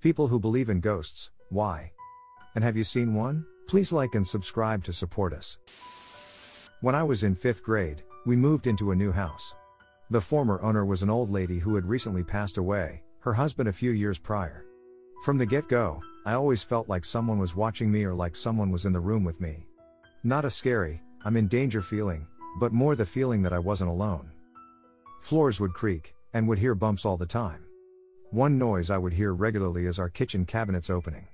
People who believe in ghosts, why? And have you seen one? Please like and subscribe to support us. When I was in 5th grade, we moved into a new house. The former owner was an old lady who had recently passed away, her husband a few years prior. From the get go, I always felt like someone was watching me or like someone was in the room with me. Not a scary, I'm in danger feeling, but more the feeling that I wasn't alone. Floors would creak, and would hear bumps all the time. One noise I would hear regularly is our kitchen cabinets opening.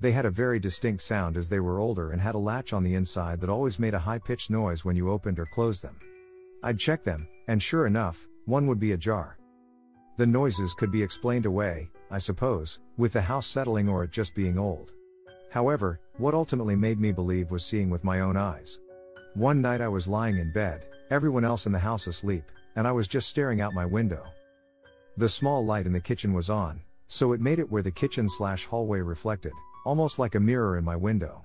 They had a very distinct sound as they were older and had a latch on the inside that always made a high pitched noise when you opened or closed them. I'd check them, and sure enough, one would be ajar. The noises could be explained away, I suppose, with the house settling or it just being old. However, what ultimately made me believe was seeing with my own eyes. One night I was lying in bed, everyone else in the house asleep, and I was just staring out my window. The small light in the kitchen was on, so it made it where the kitchen slash hallway reflected, almost like a mirror in my window.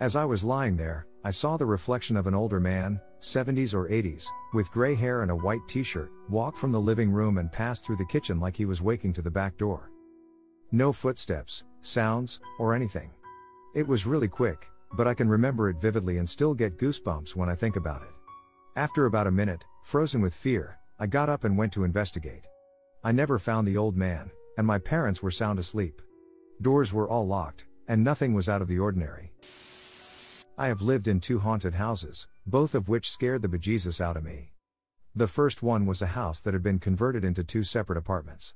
As I was lying there, I saw the reflection of an older man, 70s or 80s, with gray hair and a white t shirt, walk from the living room and pass through the kitchen like he was waking to the back door. No footsteps, sounds, or anything. It was really quick, but I can remember it vividly and still get goosebumps when I think about it. After about a minute, frozen with fear, I got up and went to investigate. I never found the old man, and my parents were sound asleep. Doors were all locked, and nothing was out of the ordinary. I have lived in two haunted houses, both of which scared the bejesus out of me. The first one was a house that had been converted into two separate apartments.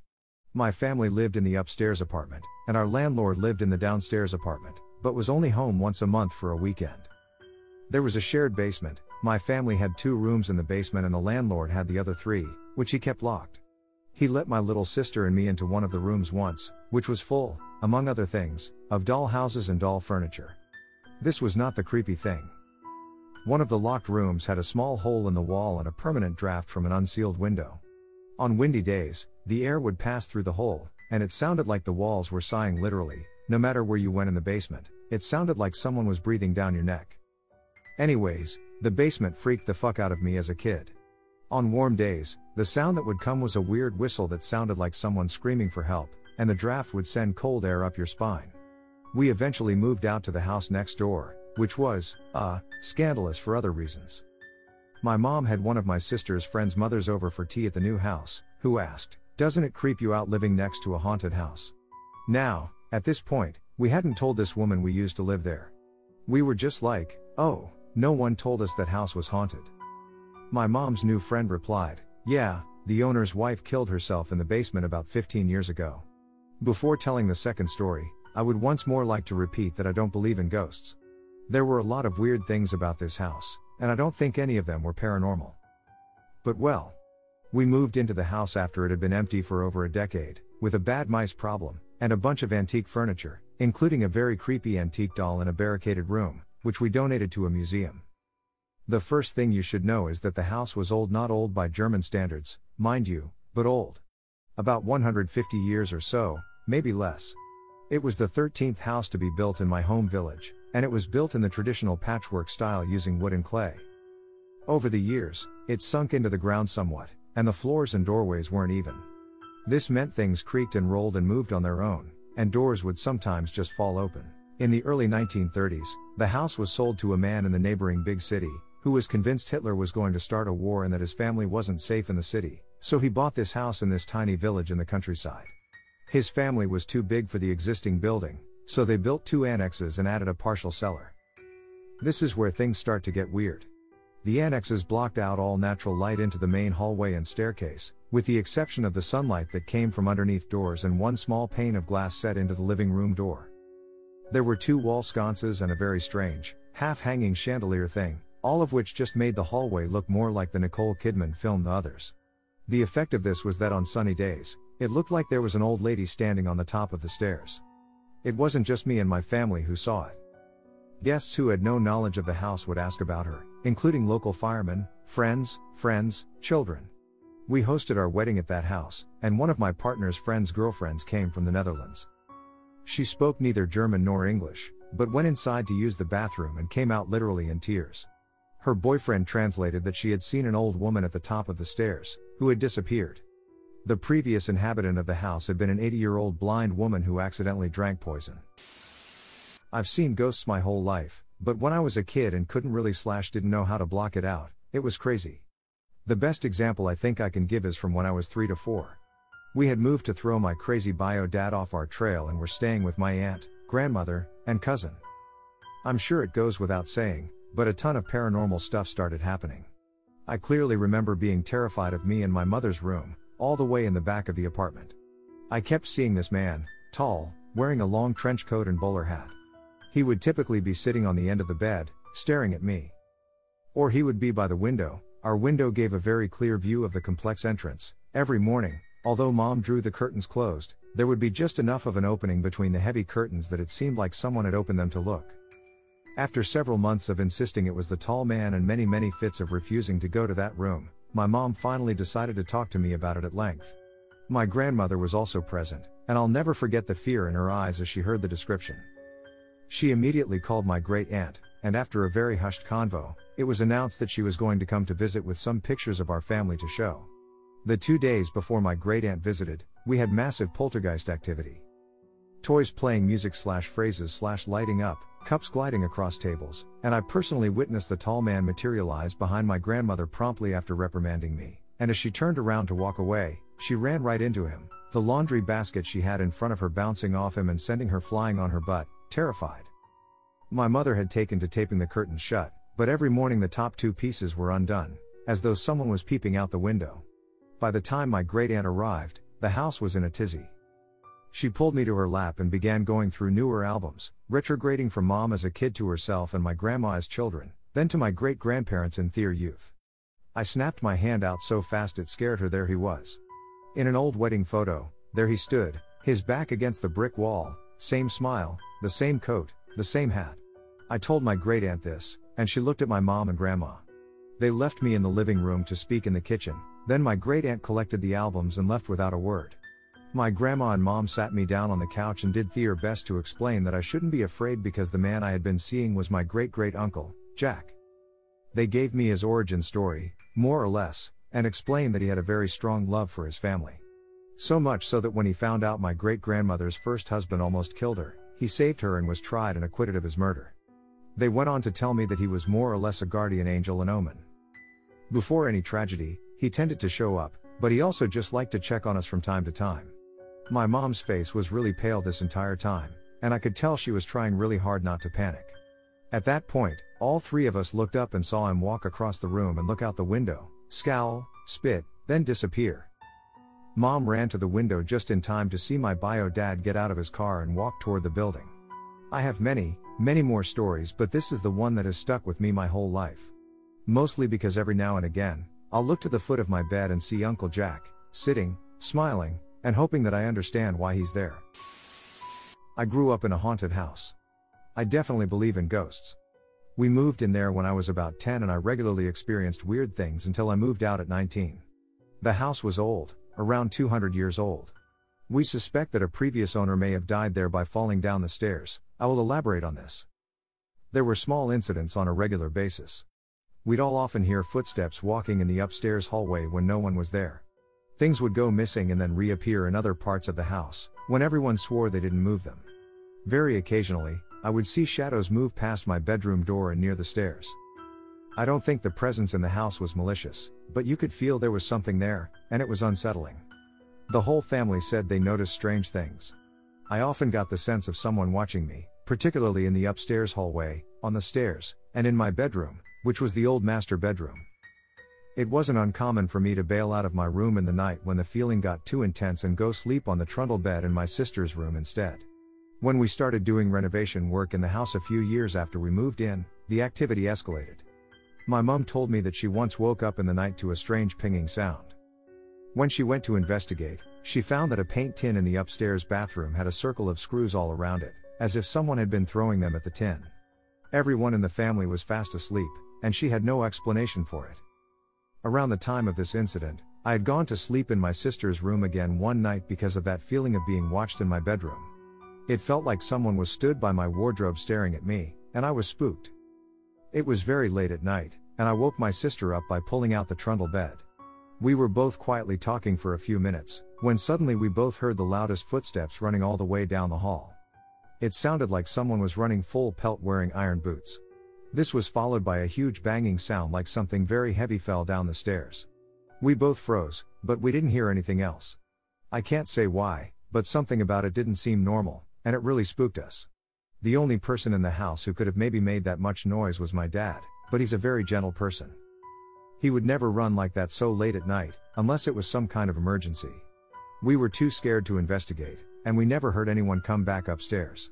My family lived in the upstairs apartment, and our landlord lived in the downstairs apartment, but was only home once a month for a weekend. There was a shared basement, my family had two rooms in the basement and the landlord had the other three, which he kept locked. He let my little sister and me into one of the rooms once, which was full, among other things, of doll houses and doll furniture. This was not the creepy thing. One of the locked rooms had a small hole in the wall and a permanent draft from an unsealed window. On windy days, the air would pass through the hole, and it sounded like the walls were sighing literally, no matter where you went in the basement, it sounded like someone was breathing down your neck. Anyways, the basement freaked the fuck out of me as a kid. On warm days, the sound that would come was a weird whistle that sounded like someone screaming for help, and the draft would send cold air up your spine. We eventually moved out to the house next door, which was, uh, scandalous for other reasons. My mom had one of my sister's friend's mothers over for tea at the new house, who asked, Doesn't it creep you out living next to a haunted house? Now, at this point, we hadn't told this woman we used to live there. We were just like, Oh, no one told us that house was haunted. My mom's new friend replied, Yeah, the owner's wife killed herself in the basement about 15 years ago. Before telling the second story, I would once more like to repeat that I don't believe in ghosts. There were a lot of weird things about this house, and I don't think any of them were paranormal. But well, we moved into the house after it had been empty for over a decade, with a bad mice problem, and a bunch of antique furniture, including a very creepy antique doll in a barricaded room, which we donated to a museum. The first thing you should know is that the house was old, not old by German standards, mind you, but old. About 150 years or so, maybe less. It was the 13th house to be built in my home village, and it was built in the traditional patchwork style using wood and clay. Over the years, it sunk into the ground somewhat, and the floors and doorways weren't even. This meant things creaked and rolled and moved on their own, and doors would sometimes just fall open. In the early 1930s, the house was sold to a man in the neighboring big city, who was convinced Hitler was going to start a war and that his family wasn't safe in the city, so he bought this house in this tiny village in the countryside. His family was too big for the existing building, so they built two annexes and added a partial cellar. This is where things start to get weird. The annexes blocked out all natural light into the main hallway and staircase, with the exception of the sunlight that came from underneath doors and one small pane of glass set into the living room door. There were two wall sconces and a very strange, half hanging chandelier thing, all of which just made the hallway look more like the Nicole Kidman film The Others. The effect of this was that on sunny days, it looked like there was an old lady standing on the top of the stairs. It wasn't just me and my family who saw it. Guests who had no knowledge of the house would ask about her, including local firemen, friends, friends, children. We hosted our wedding at that house, and one of my partner's friend's girlfriends came from the Netherlands. She spoke neither German nor English, but went inside to use the bathroom and came out literally in tears. Her boyfriend translated that she had seen an old woman at the top of the stairs, who had disappeared. The previous inhabitant of the house had been an 80 year old blind woman who accidentally drank poison. I've seen ghosts my whole life, but when I was a kid and couldn't really slash didn't know how to block it out, it was crazy. The best example I think I can give is from when I was 3 to 4. We had moved to throw my crazy bio dad off our trail and were staying with my aunt, grandmother, and cousin. I'm sure it goes without saying, but a ton of paranormal stuff started happening. I clearly remember being terrified of me in my mother's room, all the way in the back of the apartment. I kept seeing this man, tall, wearing a long trench coat and bowler hat. He would typically be sitting on the end of the bed, staring at me. Or he would be by the window, our window gave a very clear view of the complex entrance. Every morning, although mom drew the curtains closed, there would be just enough of an opening between the heavy curtains that it seemed like someone had opened them to look. After several months of insisting it was the tall man and many, many fits of refusing to go to that room, my mom finally decided to talk to me about it at length. My grandmother was also present, and I'll never forget the fear in her eyes as she heard the description. She immediately called my great aunt, and after a very hushed convo, it was announced that she was going to come to visit with some pictures of our family to show. The two days before my great aunt visited, we had massive poltergeist activity. Toys playing music slash phrases slash lighting up, cups gliding across tables, and I personally witnessed the tall man materialize behind my grandmother promptly after reprimanding me. And as she turned around to walk away, she ran right into him, the laundry basket she had in front of her bouncing off him and sending her flying on her butt, terrified. My mother had taken to taping the curtains shut, but every morning the top two pieces were undone, as though someone was peeping out the window. By the time my great aunt arrived, the house was in a tizzy. She pulled me to her lap and began going through newer albums, retrograding from mom as a kid to herself and my grandma as children, then to my great grandparents in their youth. I snapped my hand out so fast it scared her. There he was. In an old wedding photo, there he stood, his back against the brick wall, same smile, the same coat, the same hat. I told my great aunt this, and she looked at my mom and grandma. They left me in the living room to speak in the kitchen, then my great aunt collected the albums and left without a word. My grandma and mom sat me down on the couch and did their best to explain that I shouldn't be afraid because the man I had been seeing was my great great uncle, Jack. They gave me his origin story, more or less, and explained that he had a very strong love for his family. So much so that when he found out my great grandmother's first husband almost killed her, he saved her and was tried and acquitted of his murder. They went on to tell me that he was more or less a guardian angel and omen. Before any tragedy, he tended to show up, but he also just liked to check on us from time to time. My mom's face was really pale this entire time, and I could tell she was trying really hard not to panic. At that point, all three of us looked up and saw him walk across the room and look out the window, scowl, spit, then disappear. Mom ran to the window just in time to see my bio dad get out of his car and walk toward the building. I have many, many more stories, but this is the one that has stuck with me my whole life. Mostly because every now and again, I'll look to the foot of my bed and see Uncle Jack, sitting, smiling, and hoping that I understand why he's there. I grew up in a haunted house. I definitely believe in ghosts. We moved in there when I was about 10 and I regularly experienced weird things until I moved out at 19. The house was old, around 200 years old. We suspect that a previous owner may have died there by falling down the stairs. I will elaborate on this. There were small incidents on a regular basis. We'd all often hear footsteps walking in the upstairs hallway when no one was there. Things would go missing and then reappear in other parts of the house, when everyone swore they didn't move them. Very occasionally, I would see shadows move past my bedroom door and near the stairs. I don't think the presence in the house was malicious, but you could feel there was something there, and it was unsettling. The whole family said they noticed strange things. I often got the sense of someone watching me, particularly in the upstairs hallway, on the stairs, and in my bedroom, which was the old master bedroom. It wasn't uncommon for me to bail out of my room in the night when the feeling got too intense and go sleep on the trundle bed in my sister's room instead. When we started doing renovation work in the house a few years after we moved in, the activity escalated. My mum told me that she once woke up in the night to a strange pinging sound. When she went to investigate, she found that a paint tin in the upstairs bathroom had a circle of screws all around it, as if someone had been throwing them at the tin. Everyone in the family was fast asleep, and she had no explanation for it. Around the time of this incident, I had gone to sleep in my sister's room again one night because of that feeling of being watched in my bedroom. It felt like someone was stood by my wardrobe staring at me, and I was spooked. It was very late at night, and I woke my sister up by pulling out the trundle bed. We were both quietly talking for a few minutes, when suddenly we both heard the loudest footsteps running all the way down the hall. It sounded like someone was running full pelt wearing iron boots. This was followed by a huge banging sound like something very heavy fell down the stairs. We both froze, but we didn't hear anything else. I can't say why, but something about it didn't seem normal, and it really spooked us. The only person in the house who could have maybe made that much noise was my dad, but he's a very gentle person. He would never run like that so late at night, unless it was some kind of emergency. We were too scared to investigate, and we never heard anyone come back upstairs.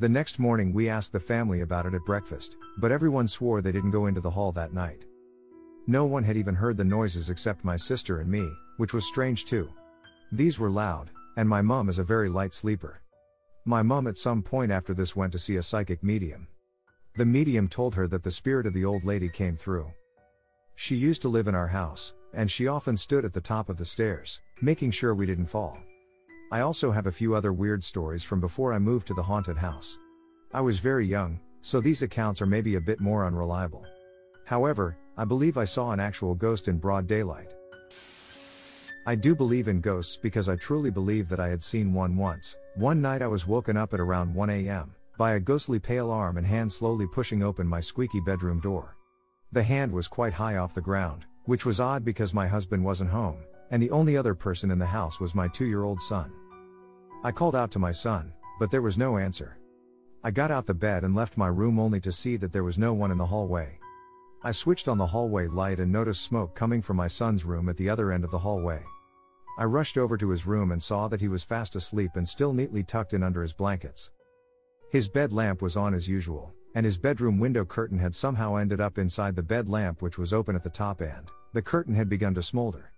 The next morning we asked the family about it at breakfast, but everyone swore they didn't go into the hall that night. No one had even heard the noises except my sister and me, which was strange too. These were loud, and my mum is a very light sleeper. My mum at some point after this went to see a psychic medium. The medium told her that the spirit of the old lady came through. She used to live in our house, and she often stood at the top of the stairs, making sure we didn't fall. I also have a few other weird stories from before I moved to the haunted house. I was very young, so these accounts are maybe a bit more unreliable. However, I believe I saw an actual ghost in broad daylight. I do believe in ghosts because I truly believe that I had seen one once. One night I was woken up at around 1 am by a ghostly pale arm and hand slowly pushing open my squeaky bedroom door. The hand was quite high off the ground, which was odd because my husband wasn't home, and the only other person in the house was my two year old son. I called out to my son, but there was no answer. I got out the bed and left my room only to see that there was no one in the hallway. I switched on the hallway light and noticed smoke coming from my son's room at the other end of the hallway. I rushed over to his room and saw that he was fast asleep and still neatly tucked in under his blankets. His bed lamp was on as usual, and his bedroom window curtain had somehow ended up inside the bed lamp, which was open at the top end. The curtain had begun to smolder.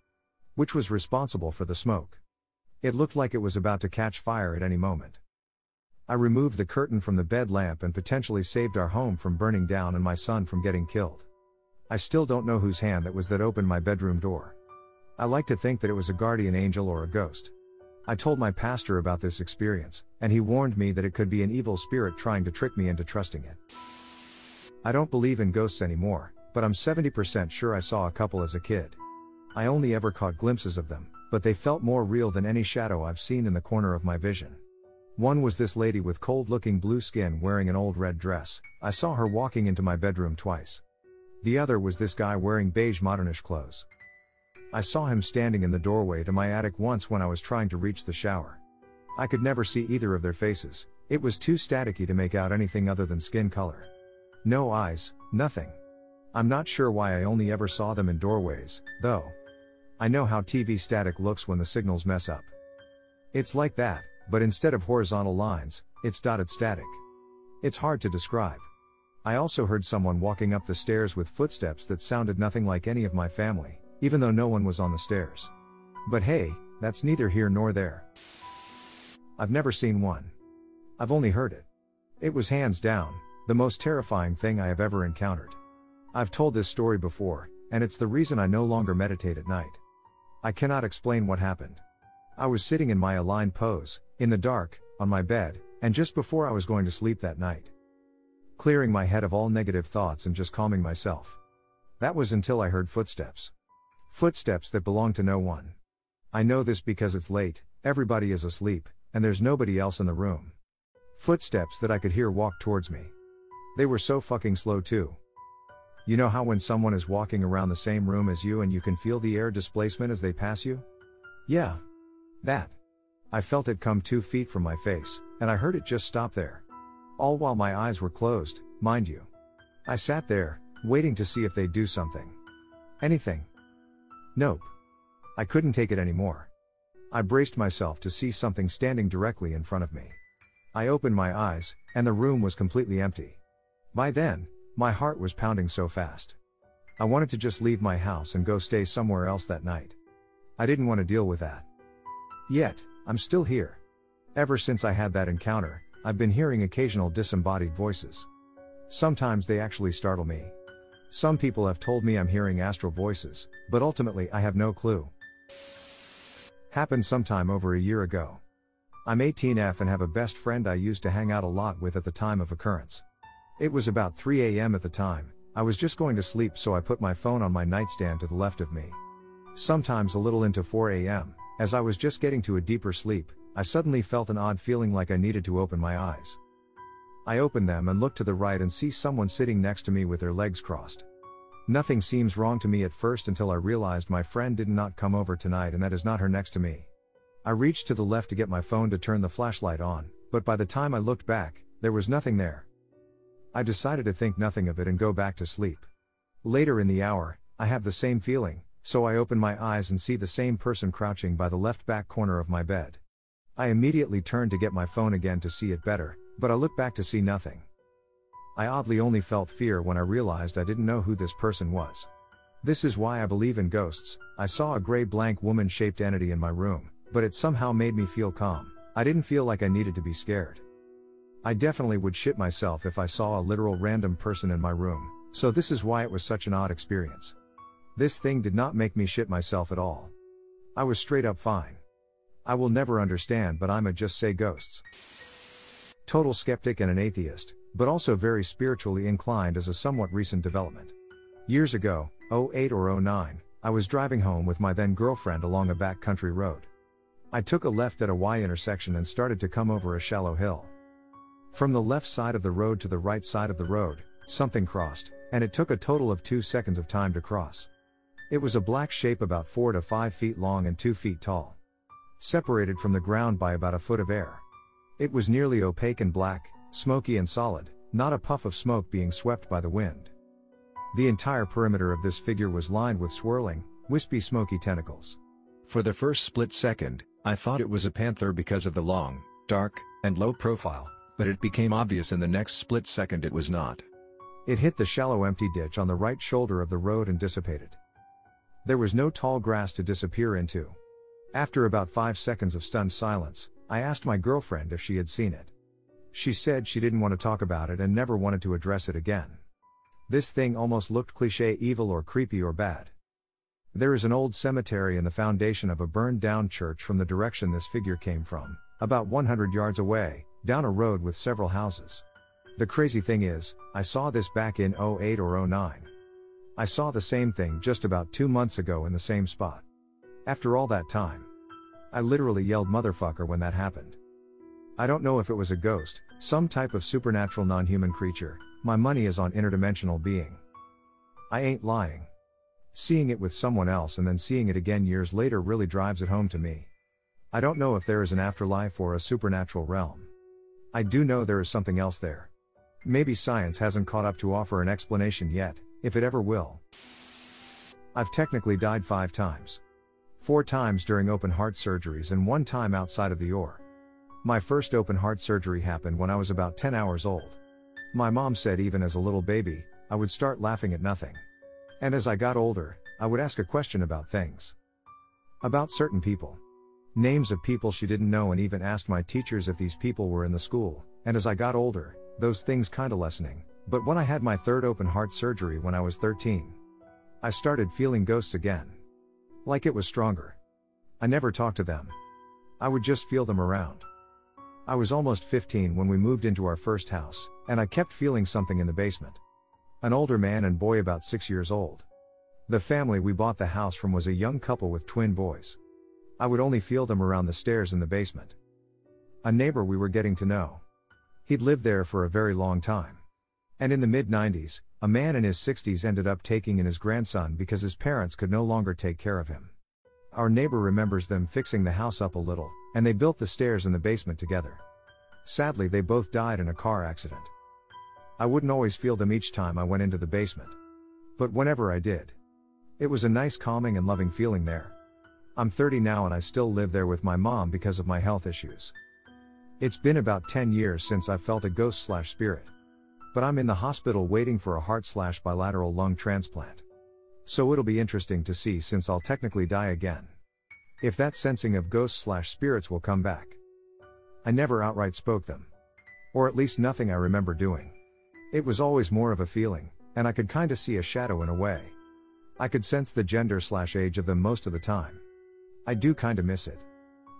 Which was responsible for the smoke. It looked like it was about to catch fire at any moment. I removed the curtain from the bed lamp and potentially saved our home from burning down and my son from getting killed. I still don't know whose hand that was that opened my bedroom door. I like to think that it was a guardian angel or a ghost. I told my pastor about this experience, and he warned me that it could be an evil spirit trying to trick me into trusting it. I don't believe in ghosts anymore, but I'm 70% sure I saw a couple as a kid. I only ever caught glimpses of them, but they felt more real than any shadow I've seen in the corner of my vision. One was this lady with cold looking blue skin wearing an old red dress, I saw her walking into my bedroom twice. The other was this guy wearing beige modernish clothes. I saw him standing in the doorway to my attic once when I was trying to reach the shower. I could never see either of their faces, it was too staticky to make out anything other than skin color. No eyes, nothing. I'm not sure why I only ever saw them in doorways, though. I know how TV static looks when the signals mess up. It's like that, but instead of horizontal lines, it's dotted static. It's hard to describe. I also heard someone walking up the stairs with footsteps that sounded nothing like any of my family even though no one was on the stairs. But hey, that's neither here nor there. I've never seen one. I've only heard it. It was hands down, the most terrifying thing I have ever encountered. I've told this story before, and it's the reason I no longer meditate at night. I cannot explain what happened. I was sitting in my aligned pose, in the dark, on my bed, and just before I was going to sleep that night. Clearing my head of all negative thoughts and just calming myself. That was until I heard footsteps. Footsteps that belong to no one. I know this because it's late, everybody is asleep, and there's nobody else in the room. Footsteps that I could hear walk towards me. They were so fucking slow too. You know how when someone is walking around the same room as you and you can feel the air displacement as they pass you? Yeah. That. I felt it come two feet from my face, and I heard it just stop there. All while my eyes were closed, mind you. I sat there, waiting to see if they'd do something. Anything. Nope. I couldn't take it anymore. I braced myself to see something standing directly in front of me. I opened my eyes, and the room was completely empty. By then, my heart was pounding so fast. I wanted to just leave my house and go stay somewhere else that night. I didn't want to deal with that. Yet, I'm still here. Ever since I had that encounter, I've been hearing occasional disembodied voices. Sometimes they actually startle me. Some people have told me I'm hearing astral voices, but ultimately I have no clue. Happened sometime over a year ago. I'm 18F and have a best friend I used to hang out a lot with at the time of occurrence. It was about 3 am at the time, I was just going to sleep so I put my phone on my nightstand to the left of me. Sometimes a little into 4 am, as I was just getting to a deeper sleep, I suddenly felt an odd feeling like I needed to open my eyes. I open them and look to the right and see someone sitting next to me with their legs crossed. Nothing seems wrong to me at first until I realized my friend did not come over tonight and that is not her next to me. I reached to the left to get my phone to turn the flashlight on, but by the time I looked back, there was nothing there. I decided to think nothing of it and go back to sleep. Later in the hour, I have the same feeling, so I open my eyes and see the same person crouching by the left back corner of my bed. I immediately turn to get my phone again to see it better, but I look back to see nothing. I oddly only felt fear when I realized I didn't know who this person was. This is why I believe in ghosts. I saw a gray blank woman shaped entity in my room, but it somehow made me feel calm. I didn't feel like I needed to be scared. I definitely would shit myself if I saw a literal random person in my room, so this is why it was such an odd experience. This thing did not make me shit myself at all. I was straight up fine. I will never understand, but I'ma just say ghosts. Total skeptic and an atheist, but also very spiritually inclined as a somewhat recent development. Years ago, 08 or 09, I was driving home with my then girlfriend along a back country road. I took a left at a Y intersection and started to come over a shallow hill. From the left side of the road to the right side of the road, something crossed, and it took a total of two seconds of time to cross. It was a black shape about 4 to 5 feet long and 2 feet tall. Separated from the ground by about a foot of air. It was nearly opaque and black, smoky and solid, not a puff of smoke being swept by the wind. The entire perimeter of this figure was lined with swirling, wispy smoky tentacles. For the first split second, I thought it was a panther because of the long, dark, and low profile but it became obvious in the next split second it was not. It hit the shallow empty ditch on the right shoulder of the road and dissipated. There was no tall grass to disappear into. After about five seconds of stunned silence, I asked my girlfriend if she had seen it. She said she didn't want to talk about it and never wanted to address it again. This thing almost looked cliche evil or creepy or bad. There is an old cemetery in the foundation of a burned down church from the direction this figure came from, about 100 yards away, down a road with several houses. The crazy thing is, I saw this back in 08 or 09. I saw the same thing just about two months ago in the same spot. After all that time, I literally yelled motherfucker when that happened. I don't know if it was a ghost, some type of supernatural non human creature, my money is on interdimensional being. I ain't lying. Seeing it with someone else and then seeing it again years later really drives it home to me. I don't know if there is an afterlife or a supernatural realm. I do know there is something else there. Maybe science hasn't caught up to offer an explanation yet, if it ever will. I've technically died five times. Four times during open heart surgeries and one time outside of the OR. My first open heart surgery happened when I was about 10 hours old. My mom said even as a little baby, I would start laughing at nothing. And as I got older, I would ask a question about things. About certain people. Names of people she didn't know and even asked my teachers if these people were in the school, and as I got older, those things kinda lessening. But when I had my third open heart surgery when I was 13, I started feeling ghosts again. Like it was stronger. I never talked to them. I would just feel them around. I was almost 15 when we moved into our first house, and I kept feeling something in the basement. An older man and boy about 6 years old. The family we bought the house from was a young couple with twin boys. I would only feel them around the stairs in the basement. A neighbor we were getting to know. He'd lived there for a very long time. And in the mid 90s, a man in his 60s ended up taking in his grandson because his parents could no longer take care of him. Our neighbor remembers them fixing the house up a little, and they built the stairs in the basement together. Sadly, they both died in a car accident. I wouldn't always feel them each time I went into the basement. But whenever I did, it was a nice calming and loving feeling there. I'm 30 now and I still live there with my mom because of my health issues. It's been about 10 years since I felt a ghost slash spirit. But I'm in the hospital waiting for a heart slash bilateral lung transplant. So it'll be interesting to see since I'll technically die again. If that sensing of ghosts slash spirits will come back. I never outright spoke them. Or at least nothing I remember doing. It was always more of a feeling, and I could kinda see a shadow in a way. I could sense the gender slash age of them most of the time. I do kinda miss it.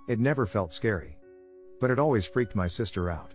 It never felt scary. But it always freaked my sister out.